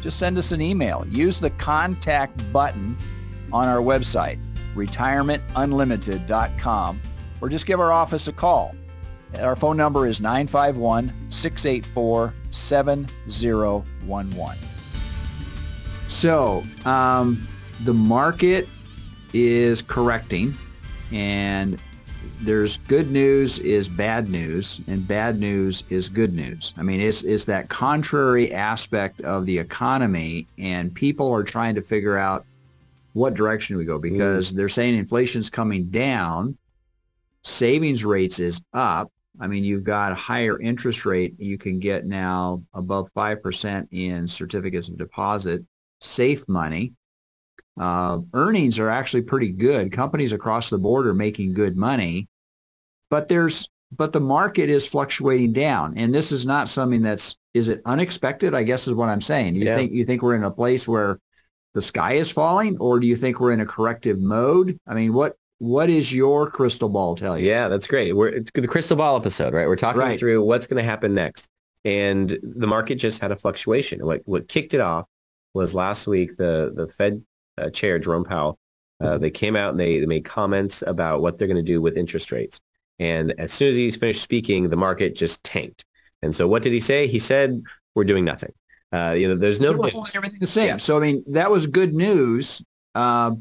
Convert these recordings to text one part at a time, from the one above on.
just send us an email. Use the contact button on our website, retirementunlimited.com, or just give our office a call. Our phone number is 951-684-7011. So um, the market is correcting and there's good news is bad news and bad news is good news. I mean, it's, it's that contrary aspect of the economy and people are trying to figure out what direction we go because mm. they're saying inflation's coming down, savings rates is up. I mean, you've got a higher interest rate. You can get now above 5% in certificates of deposit, safe money. Uh, earnings are actually pretty good. Companies across the board are making good money but there's but the market is fluctuating down. And this is not something that's is it unexpected? I guess is what i'm saying. You yeah. think you think we're in a place where the sky is falling or do you think we're in a corrective mode? I mean what what is your crystal ball tell you? Yeah that's great. We're the crystal ball episode right? We're talking right. through what's going to happen next. And the market just had a fluctuation. What what kicked it off was last week the the fed uh, chair jerome powell uh, they came out and they, they made comments about what they're going to do with interest rates and as soon as he's finished speaking, the market just tanked. And so what did he say? He said, we're doing nothing. Uh, you know, there's no everything the same. Yeah. So I mean, that was good news. Uh,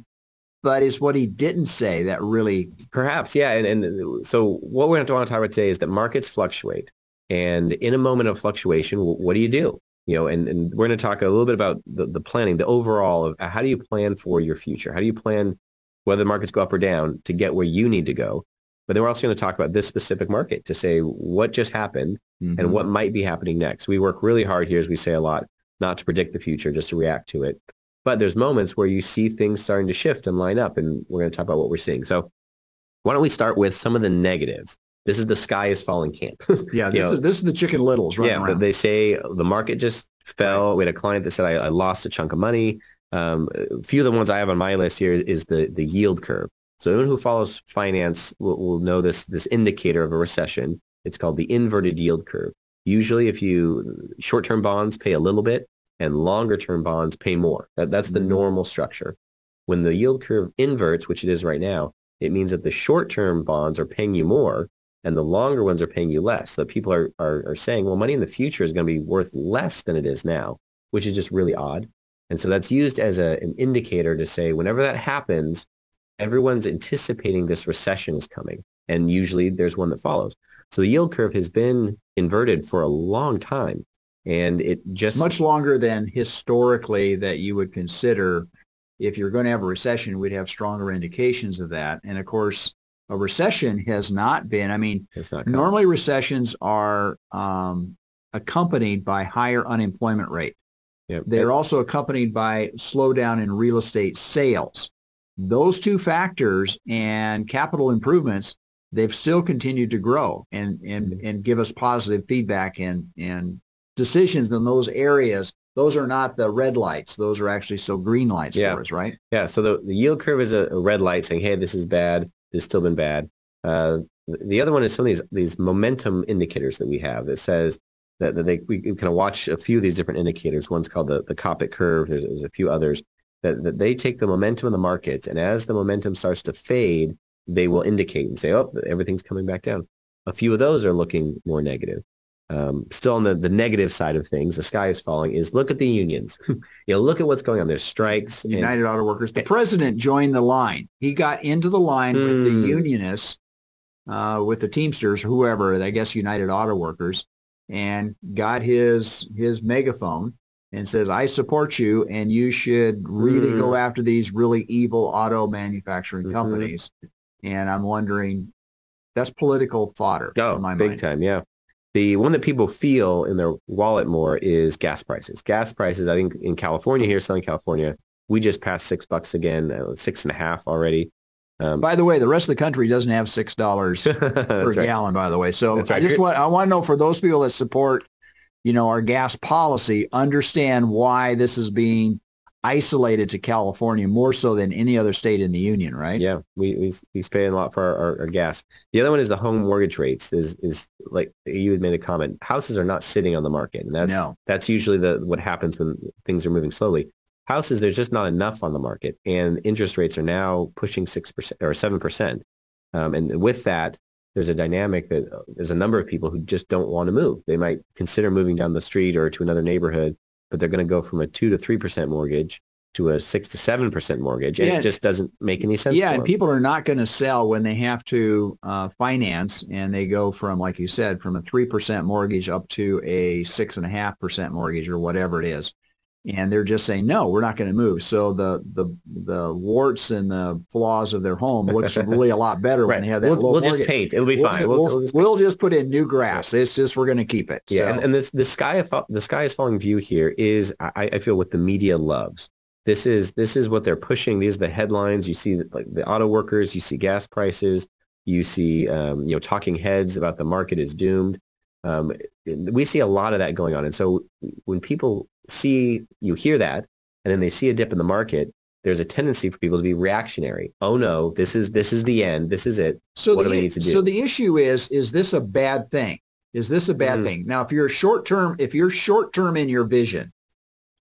but it's what he didn't say that really perhaps yeah and, and so what we're going to want to talk about today is that markets fluctuate and in a moment of fluctuation what do you do you know and, and we're going to talk a little bit about the, the planning the overall of how do you plan for your future how do you plan whether the markets go up or down to get where you need to go but then we're also going to talk about this specific market to say what just happened mm-hmm. and what might be happening next. We work really hard here, as we say a lot, not to predict the future, just to react to it. But there's moments where you see things starting to shift and line up, and we're going to talk about what we're seeing. So why don't we start with some of the negatives? This is the sky is falling camp. yeah, this, is, this is the chicken littles right Yeah, but they say the market just fell. We had a client that said, I, I lost a chunk of money. Um, a few of the ones I have on my list here is the, the yield curve. So anyone who follows finance will, will know this, this indicator of a recession. It's called the inverted yield curve. Usually if you, short-term bonds pay a little bit and longer-term bonds pay more. That, that's the mm-hmm. normal structure. When the yield curve inverts, which it is right now, it means that the short-term bonds are paying you more and the longer ones are paying you less. So people are, are, are saying, well, money in the future is going to be worth less than it is now, which is just really odd. And so that's used as a, an indicator to say whenever that happens, everyone's anticipating this recession is coming. And usually there's one that follows. So the yield curve has been inverted for a long time. And it just much longer than historically that you would consider if you're going to have a recession, we'd have stronger indications of that. And of course, a recession has not been, I mean, normally recessions are um, accompanied by higher unemployment rate. Yep. They're also accompanied by slowdown in real estate sales those two factors and capital improvements, they've still continued to grow and, and, mm-hmm. and give us positive feedback and, and decisions in those areas. Those are not the red lights. Those are actually still green lights yeah. for us, right? Yeah. So the, the yield curve is a, a red light saying, hey, this is bad. Has still been bad. Uh, the other one is some of these, these momentum indicators that we have that says that, that they, we kind of watch a few of these different indicators. One's called the, the Coppock curve. There's, there's a few others that, that they take the momentum of the markets and as the momentum starts to fade, they will indicate and say, oh, everything's coming back down. A few of those are looking more negative. Um, still on the, the negative side of things, the sky is falling, is look at the unions. you know, look at what's going on. There's strikes. United and, Auto Workers. The president joined the line. He got into the line mm, with the hmm. unionists, uh, with the Teamsters, whoever, I guess United Auto Workers, and got his his megaphone and says, I support you and you should really mm. go after these really evil auto manufacturing mm-hmm. companies. And I'm wondering, that's political fodder. Oh, my big mind. time. Yeah. The one that people feel in their wallet more is gas prices. Gas prices, I think in California here, Southern California, we just passed six bucks again, uh, six and a half already. Um, by the way, the rest of the country doesn't have six dollars per right. gallon. By the way, so right. I just want I want to know for those people that support, you know, our gas policy, understand why this is being isolated to California more so than any other state in the union, right? Yeah, we we, we pay a lot for our, our, our, gas. The other one is the home mortgage rates. Is is like you had made a comment. Houses are not sitting on the market, and that's no. that's usually the what happens when things are moving slowly houses, there's just not enough on the market. And interest rates are now pushing 6% or 7%. Um, and with that, there's a dynamic that uh, there's a number of people who just don't want to move. They might consider moving down the street or to another neighborhood, but they're going to go from a 2 to 3% mortgage to a 6 to 7% mortgage. And yeah. it just doesn't make any sense. Yeah, and people are not going to sell when they have to uh, finance and they go from, like you said, from a 3% mortgage up to a 6.5% mortgage or whatever it is and they're just saying no we're not going to move. So the the the warts and the flaws of their home looks really a lot better right. when they have that we'll, we'll just paint. It'll be fine. we'll, we'll, we'll just, we'll just put in new grass. It's just we're going to keep it so. yeah and, and this the sky the sky is falling view here is I, I feel what the media loves. This is this is what they're pushing. These are the headlines. You see like the auto workers you see gas prices you see um, you know talking heads about the market is doomed. Um, we see a lot of that going on and so when people see, you hear that, and then they see a dip in the market, there's a tendency for people to be reactionary. Oh no, this is this is the end. This is it. So what the, do they need to do? So the issue is, is this a bad thing? Is this a bad mm. thing? Now, if you're short term, if you're short term in your vision,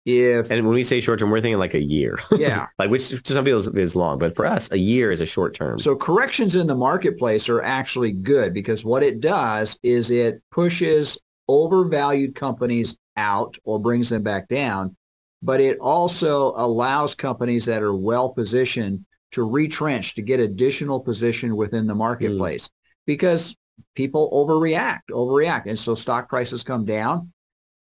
if and when we say short term, we're thinking like a year. Yeah, like which to some people is, is long, but for us, a year is a short term. So corrections in the marketplace are actually good because what it does is it pushes overvalued companies out or brings them back down, but it also allows companies that are well positioned to retrench, to get additional position within the marketplace mm. because people overreact, overreact. And so stock prices come down.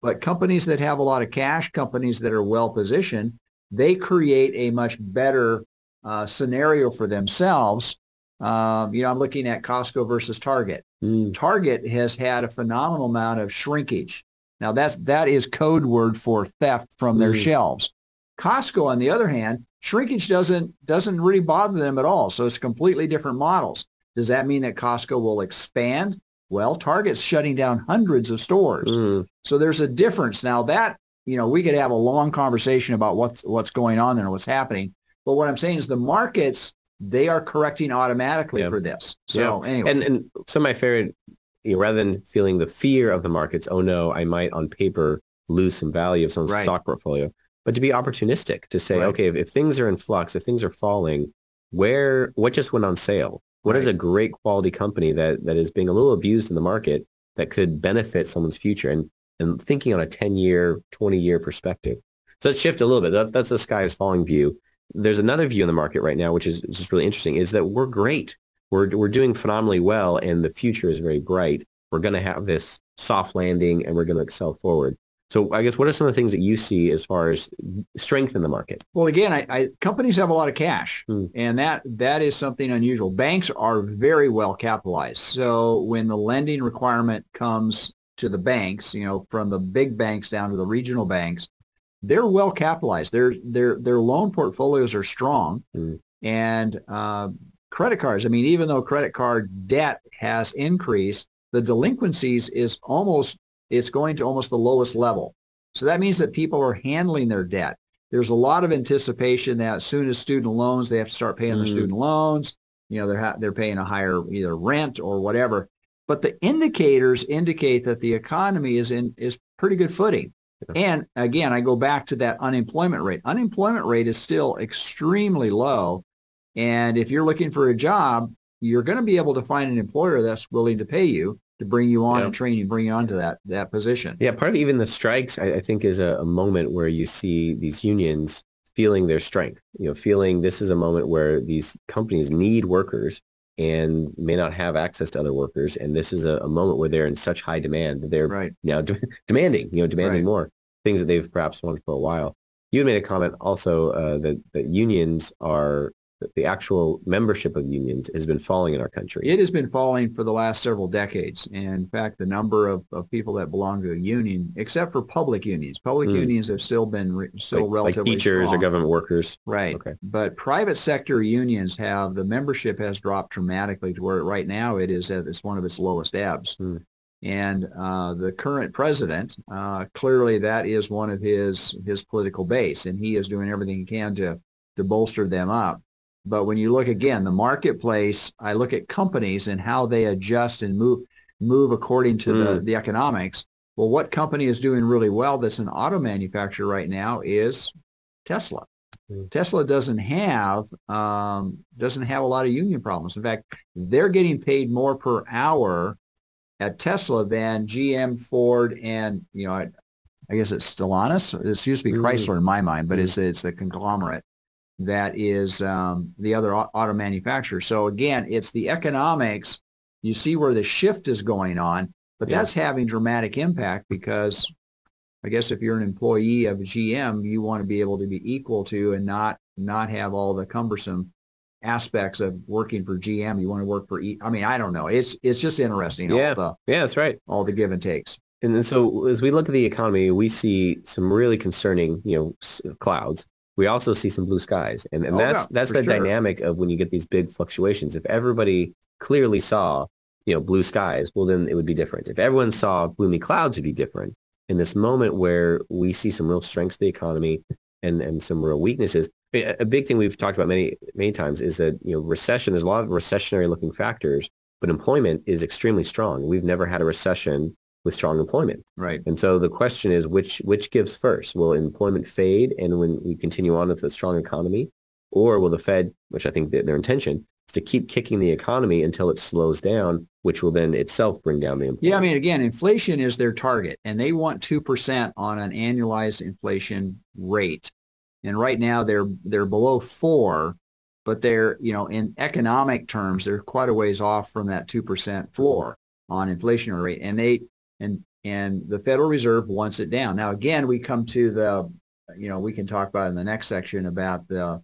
But companies that have a lot of cash, companies that are well positioned, they create a much better uh, scenario for themselves. Um, you know, I'm looking at Costco versus Target. Mm. Target has had a phenomenal amount of shrinkage now that's that is code word for theft from their mm. shelves. Costco, on the other hand, shrinkage doesn't doesn't really bother them at all. So it's completely different models. Does that mean that Costco will expand? Well, Target's shutting down hundreds of stores. Mm. So there's a difference. Now that, you know, we could have a long conversation about what's what's going on there and what's happening. But what I'm saying is the markets, they are correcting automatically for this. So anyway. And, and some of my favorite you know, rather than feeling the fear of the markets, oh no, I might on paper lose some value of someone's right. stock portfolio, but to be opportunistic, to say, right. okay, if, if, things are in flux, if things are falling, where, what just went on sale? What right. is a great quality company that, that is being a little abused in the market that could benefit someone's future and, and thinking on a 10 year, 20 year perspective. So let's shift a little bit. That, that's the sky is falling view. There's another view in the market right now, which is just really interesting, is that we're great we're, we're doing phenomenally well and the future is very bright. We're going to have this soft landing and we're going to excel forward. So I guess what are some of the things that you see as far as strength in the market? Well, again, I, I, companies have a lot of cash, hmm. and that that is something unusual. Banks are very well capitalized. So when the lending requirement comes to the banks, you know, from the big banks down to the regional banks, they're well capitalized. Their their their loan portfolios are strong, hmm. and uh, credit cards. I mean, even though credit card debt has increased, the delinquencies is almost, it's going to almost the lowest level. So that means that people are handling their debt. There's a lot of anticipation that as soon as student loans, they have to start paying mm. their student loans. You know, they're, ha- they're paying a higher either rent or whatever. But the indicators indicate that the economy is in is pretty good footing. And again, I go back to that unemployment rate. Unemployment rate is still extremely low. And if you're looking for a job, you're going to be able to find an employer that's willing to pay you to bring you on yeah. and train you, bring you onto that that position. Yeah, part of even the strikes, I, I think, is a, a, moment where you see these unions feeling their strength. You know, feeling this is a moment where these companies need workers and may not have access to other workers, and this is a, a moment where they're in such high demand that they're right. now de- demanding, you know, demanding right. more things that they've perhaps wanted for a while. You had made a comment also uh, that that unions are the actual membership of unions has been falling in our country. It has been falling for the last several decades. And in fact, the number of, of people that belong to a union, except for public unions, public Hmm. unions have still been re- still like, like relatively teachers or government workers. Right. Okay. But private sector unions have, the membership has dropped dramatically to where right now it is at it's one of its lowest ebbs. Hmm. And uh, the current president, uh, clearly that is one of his, his political base, and he is doing everything he can to, to bolster them up. But when you look again, the marketplace, I look at companies and how they adjust and move, move according to the, the economics. Well, what company is doing really well that's an auto manufacturer right now is Tesla. Mm. Tesla doesn't have um, doesn't have a lot of union problems. In fact, they're getting paid more per hour at Tesla than GM, Ford, and you know, I, I guess it's Stellantis. It used to be Mm. Chrysler in my mind, but it's it's the conglomerate that is um, the other auto manufacturer. So again, it's the economics. You see where the shift is going on, but Yeah. that's having dramatic impact because I guess if you're an employee of GM, you want to be able to be equal to and not not have all the cumbersome aspects of working for GM. You want to work for E. I mean, I don't know. It's it's just interesting. Yeah. All the Yeah, that's right. all the give and takes. And then so as we look at the economy, we see some really concerning, you know, clouds. We also see some blue skies. And, and Oh, that's yeah, that's the sure. dynamic of when you get these big fluctuations. If everybody clearly saw, you know, blue skies, well, then it would be different. If everyone saw gloomy clouds, it'd be different. In this moment where we see some real strengths of the economy and, and some real weaknesses, a a big thing we've talked about many, many times is that, you know, recession, there's a lot of recessionary looking factors, but employment is extremely strong. We've never had a recession with strong employment. Right. And so the question is, which which gives first? Will employment fade, and when we continue on with a strong economy, or will the Fed, which I think their intention is to keep kicking the economy until it slows down, which will then itself bring down the employment? Yeah, I mean, again, inflation is their target, and they want two percent on an annualized inflation rate. And right now, they're they're below four, but they're you know in economic terms, they're quite a ways off from that two percent floor on inflationary rate, and they and and the Federal Reserve wants it down. Now, again, we come to the you know we can talk about in the next section about the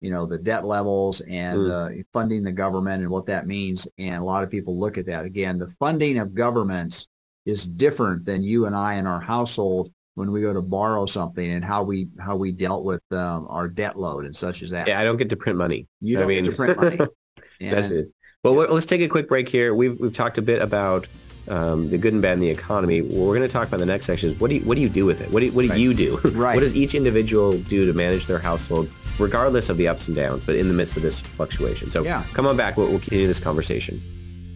you know the debt levels and uh, funding the government and what that means. And a lot of people look at that again. The funding of governments is different than you and I in our household when we go to borrow something and how we how we dealt with um, our debt load and such as that. yeah, I don't get to print money. You I don't mean- get to print money. That's it. Well, we're- let's take a quick break here. We've we've talked a bit about um, the good and bad in the economy. What we're going to talk about in the next section is what do you what do you do with it? What do you, what do Right. you do? Right. what does each individual do to manage their household, regardless of the ups and downs, but in the midst of this fluctuation? So Yeah. come on back. We'll, we'll continue this conversation.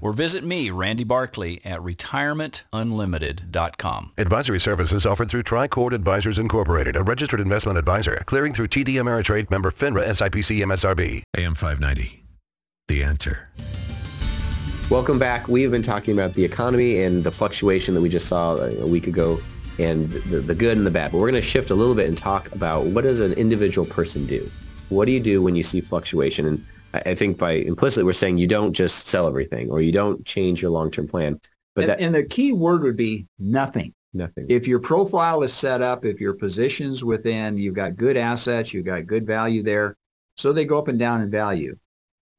Or visit me, Randy Barkley, at retirementunlimited.com. Advisory services offered through Tricord Advisors Incorporated, a registered investment advisor, clearing through TD Ameritrade member FINRA SIPC MSRB. AM 590. The answer. Welcome back. We have been talking about the economy and the fluctuation that we just saw uh, a week ago and the, the good and the bad. But we're going to shift a little bit and talk about what does an individual person do? What do you do when you see fluctuation? And I think by implicitly we're saying you don't just sell everything or you don't change your long-term plan, but and, that and the key word would be nothing. nothing. If your profile is set up, if your positions within, you've got good assets, you've got good value there, so they go up and down in value.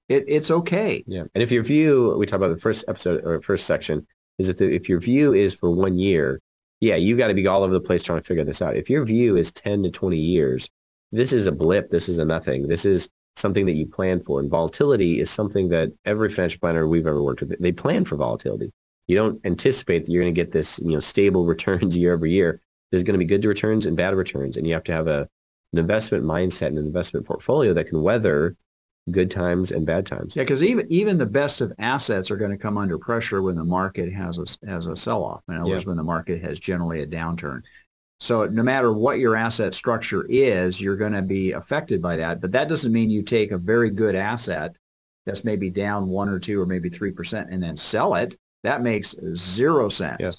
It, it's okay. Yeah. And if your view, we talked about the first episode or first section, is that the, if your view is for one year, yeah, you've got to be all over the place trying to figure this out. If your view is 10 to 20 years, this is a blip. This is a nothing. This is something that you plan for. And volatility is something that every financial planner we've ever worked with, they plan for volatility. You don't anticipate that you're going to get this, you know, stable returns year over year. There's going to be good returns and bad returns. And you have to have a, an investment mindset and an investment portfolio that can weather good times and bad times. Yeah, because even even the best of assets are going to come under pressure when the market has a has a sell off. In other Yeah. words, when the market has generally a downturn. So no matter what your asset structure is, you're going to be affected by that. But that doesn't mean you take a very good asset that's maybe down one or two or maybe three percent and then sell it. That makes zero sense. Yeah.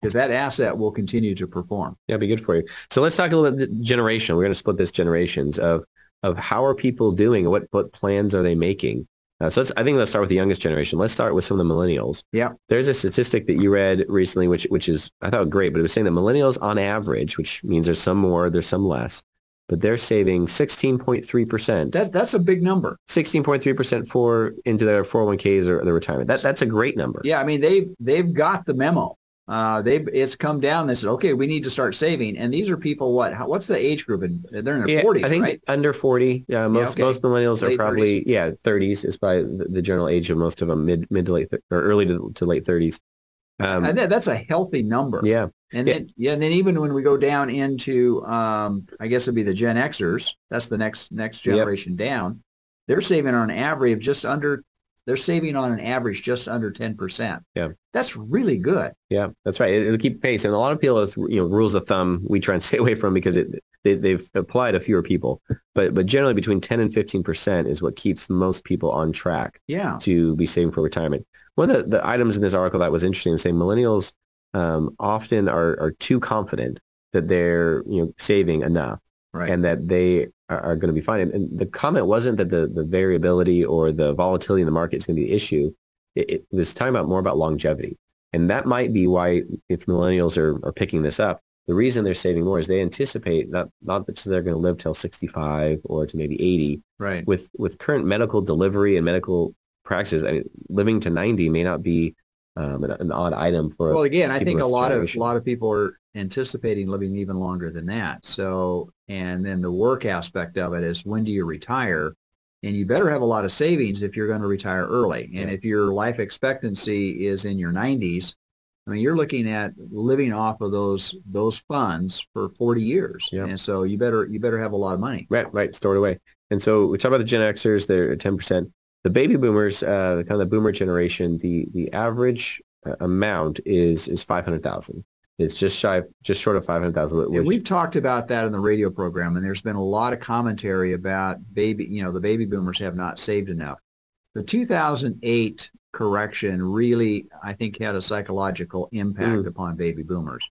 Because that asset will continue to perform. Yeah, be good for you. So let's talk a little bit generation. We're going to split this generations of of how are people doing? What what plans are they making? Uh, so let's, I think let's start with the youngest generation. Let's start with some of the millennials. Yeah. There's a statistic that you read recently, which which is I thought great, but it was saying that millennials on average, which means there's some more, there's some less, but they're saving 16.3 percent. That that's a big number. 16.3 percent for into their 401ks or their retirement. That that's a great number. Yeah, I mean they've they've got the memo. Uh, they've it's come down. They said, okay, we need to start saving. And these are people. What? How, what's the age group? And they're in their Yeah, forties, I think right? under 40. Uh, most okay. most millennials are Late probably yeah 30s is by the, the general age of most of them mid mid to late th- or early to, to late 30s. Um, And that, that's a healthy number. yeah, And Yeah. then yeah, and then even when we go down into, um, I guess it'd be the Gen Xers. That's the next next Yep. generation down. They're saving on an average of just under. They're saving on an average just under ten percent. Yeah. that's really good. yeah, that's right. It, will keep pace, and a lot of people, you know, rules of thumb we try and stay away from because it they, they've applied to fewer people, but but generally between 10 and 15 percent is what keeps most people on track. Yeah, to be saving for retirement. One of the, the items in this article that was interesting is saying millennials um, often are, are too confident that they're you know saving enough right. and that they are, going to be fine. And, and the comment wasn't that the, the variability or the volatility in the market is going to be the issue. It, it was talking about more about longevity. And that might be why if millennials are, are picking this up, the reason they're saving more is they anticipate not, not that they're going to live till 65 or to maybe 80, right. with with current medical delivery and medical practices, I mean, living to 90 may not be um, an, an odd item for. Well, again, I think a lot of a lot of people are anticipating living even longer than that. So, and then the work aspect of it is when do you retire? And you better have a lot of savings if you're going to retire early. And Yeah. if your life expectancy is in your 90s, I mean, you're looking at living off of those those funds for 40 years. Yeah. And so you better you better have a lot of money. right, right, stored away. And so we talk about the Gen Xers, they're 10%. The baby boomers, uh, kind of the boomer generation, the the average uh, amount is is 500,000. It's just shy, just short of 500,000. And which- we've talked about that in the radio program, and there's been a lot of commentary about baby, you know, the baby boomers have not saved enough. The 2008 correction really, I think, had a psychological impact Mm. upon baby boomers.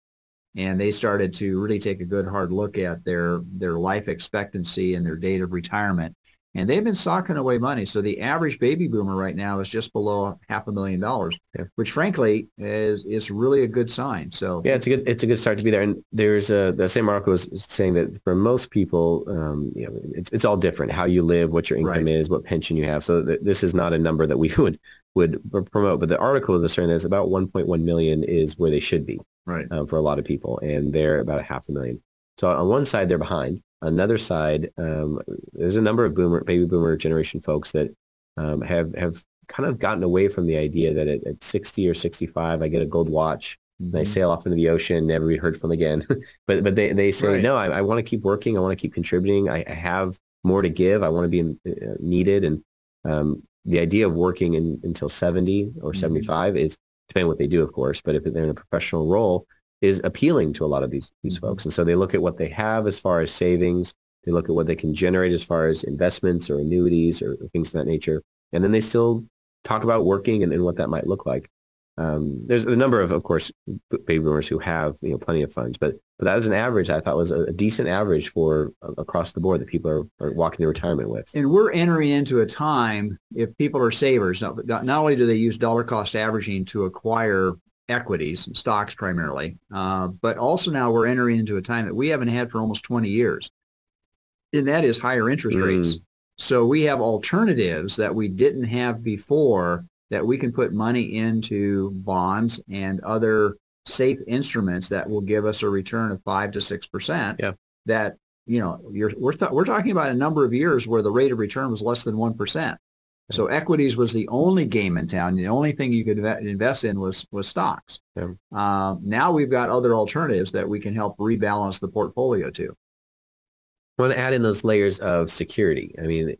And they started to really take a good hard look at their, their life expectancy and their date of retirement. And they've been socking away money. So the average baby boomer right now is just below half a million dollars, which frankly is, is really a good sign. So Yeah, it's a good it's a good start to be there. And there's a the same article was saying that for most people, um, you know, it's it's all different how you live, what your income Right. is, what pension you have. So th- this is not a number that we would would promote. But the article was saying there's about 1.1 million is where they should be right. um, for a lot of people, and they're about a half a million. So on one side they're behind. Another side, um, there's a number of boomer baby boomer generation folks that um, have have kind of gotten away from the idea that at, at 60 or 65 I get a gold watch and I sail off into the ocean, never be heard from again. but but they, they say, Right. no, I, I want to keep working. I want to keep contributing. I, I have more to give. I want to be uh, needed. And um, the idea of working in, until 70 or Mhm. 75 is, depending on what they do, of course, but if they're in a professional role, is appealing to a lot of these, these Mhm. folks. And so they look at what they have as far as savings. They look at what they can generate as far as investments or annuities or things of that nature. And then they still talk about working and, and what that might look like. Um, there's a number of, of course, baby boomers who have you know plenty of funds, but but that was an average. I thought was a, a decent average for uh, across the board that people are, are walking to retirement with. And we're entering into a time, if people are savers, not not only do they use dollar cost averaging to acquire equities and stocks primarily, uh, but also now we're entering into a time that we haven't had for almost 20 years. And that is higher interest Mm. rates. So we have alternatives that we didn't have before that we can put money into bonds and other safe instruments that will give us a return of five to six percent. Yeah. That you know, you're, we're th- we're talking about a number of years where the rate of return was less than one percent. So equities was the only game in town. The only thing you could invest in was was stocks. Yeah. Um, now we've got other alternatives that we can help rebalance the portfolio to. I want to add in those layers of security. I mean,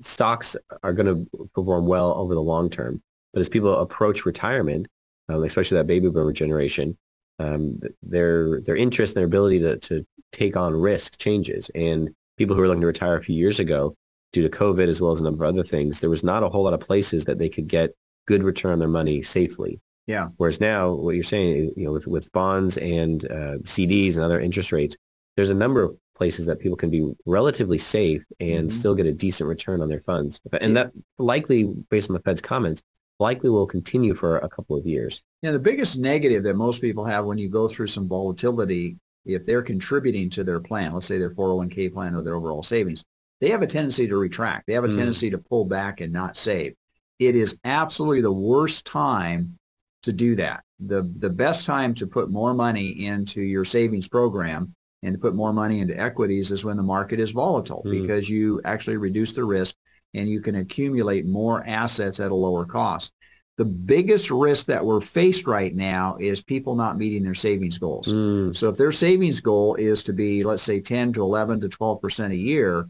stocks are going to perform well over the long term, but as people approach retirement, um, especially that baby boomer generation, um, their their interest and their ability to, to take on risk changes. And people who were looking to retire a few years ago, due to COVID as well as a number of other things, there was not a whole lot of places that they could get good return on their money safely. Yeah. Whereas now, what you're saying, you know, with, with bonds and uh, CDs and other interest rates, there's a number of places that people can be relatively safe and Mhm. still get a decent return on their funds. And that likely, based on the Fed's comments, likely will continue for a couple of years. Yeah, the biggest negative that most people have when you go through some volatility, if they're contributing to their plan, let's say their 401k plan or their overall savings, they have a tendency to retract. They have a Mm. tendency to pull back and not save. It is absolutely the worst time to do that. The the best time to put more money into your savings program and to put more money into equities is when the market is volatile Mm. because you actually reduce the risk and you can accumulate more assets at a lower cost. The biggest risk that we're faced right now is people not meeting their savings goals. Mm, So if their savings goal is to be, let's say 10 to 11 to 12% a year,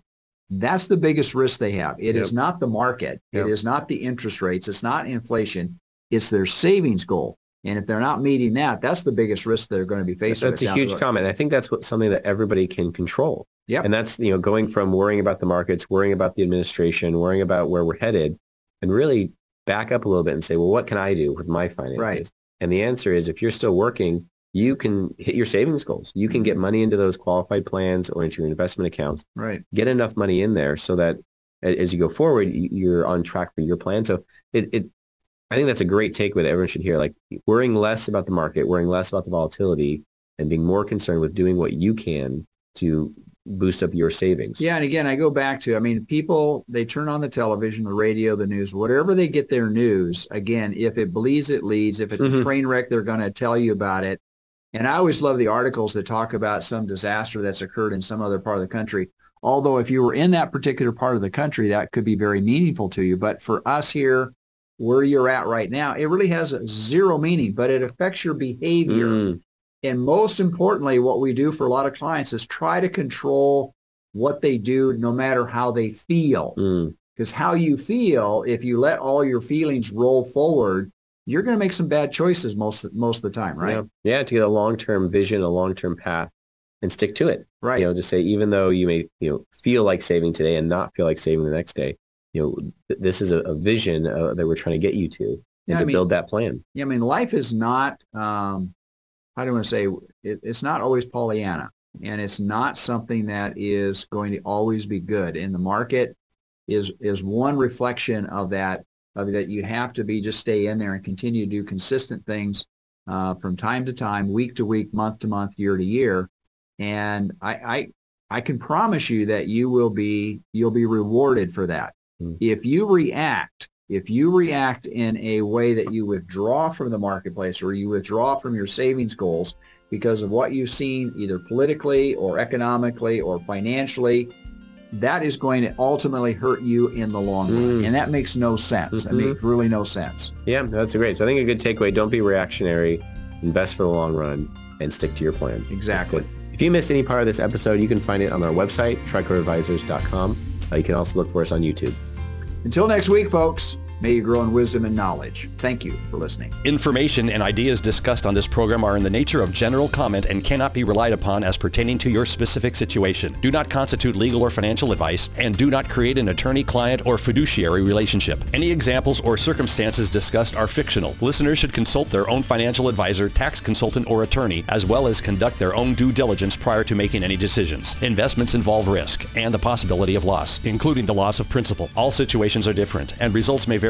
that's the biggest risk they have. It is Yep. not the market. Yep. It is not the interest rates. It's not inflation. It's their savings goal. And if they're not meeting that, that's the biggest risk they're going to be faced with. that's a huge comment. I think that's what something that everybody can control. Yep. And that's, you know, going from worrying about the markets, worrying about the administration, worrying about where we're headed, and really back up a little bit and say, well, what can I do with my finances? Right. And the answer is if you're still working, you can hit your savings goals. You can get money into those qualified plans or into your investment accounts. Right. Get enough money in there so that as you go forward, you're on track for your plan. So it, it I think that's a great takeaway that everyone should hear. Like worrying less about the market, worrying less about the volatility, and being more concerned with doing what you can to boost up your savings. Yeah, and again, I go back to, I mean, people, they turn on the television, the radio, the news, whatever they get their news. Again, if it bleeds, it leads. If it's a Mhm. train wreck, they're going to tell you about it. And I always love the articles that talk about some disaster that's occurred in some other part of the country. Although if you were in that particular part of the country, that could be very meaningful to you. But for us here, where you're at right now, it really has zero meaning, but it affects your behavior. Mm, And most importantly, what we do for a lot of clients is try to control what they do no matter how they feel. mm. Because how you feel, if you let all your feelings roll forward, you're going to make some bad choices most most of the time, right? Yeah. yeah, to get a long-term vision, a long-term path, and stick to it. Right. You know, to say even though you may you know feel like saving today and not feel like saving the next day, you know, th- this is a, a vision uh, that we're trying to get you to and Yeah, to I mean- build that plan. Yeah, I mean, life is not, um, how do I want to say, it, it's not always Pollyanna. And it's not something that is going to always be good. And the market is is one reflection of that, of that you have to be, just stay in there and continue to do consistent things uh, from time to time, week to week, month to month, year to year. And I, I, I can promise you that you will be, you'll be rewarded for that. Mm. If you react if you react in a way that you withdraw from the marketplace or you withdraw from your savings goals because of what you've seen either politically or economically or financially, that is going to ultimately hurt you in the long run. Mm. And that makes no sense. I makes really no sense. Yeah, that's great. So I think a good takeaway: don't be reactionary, invest for the long run, and stick to your plan. Exactly. If you missed any part of this episode, you can find it on our website, tricordadvisors.com. Uh, you can also look for us on YouTube. Until next week, folks, may you grow in wisdom and knowledge. Thank you for listening. Information and ideas discussed on this program are in the nature of general comment and cannot be relied upon as pertaining to your specific situation. Do not constitute legal or financial advice and do not create an attorney-client or fiduciary relationship. Any examples or circumstances discussed are fictional. Listeners should consult their own financial advisor, tax consultant, or attorney, as well as conduct their own due diligence prior to making any decisions. Investments involve risk and the possibility of loss, including the loss of principal. All situations are different and results may vary.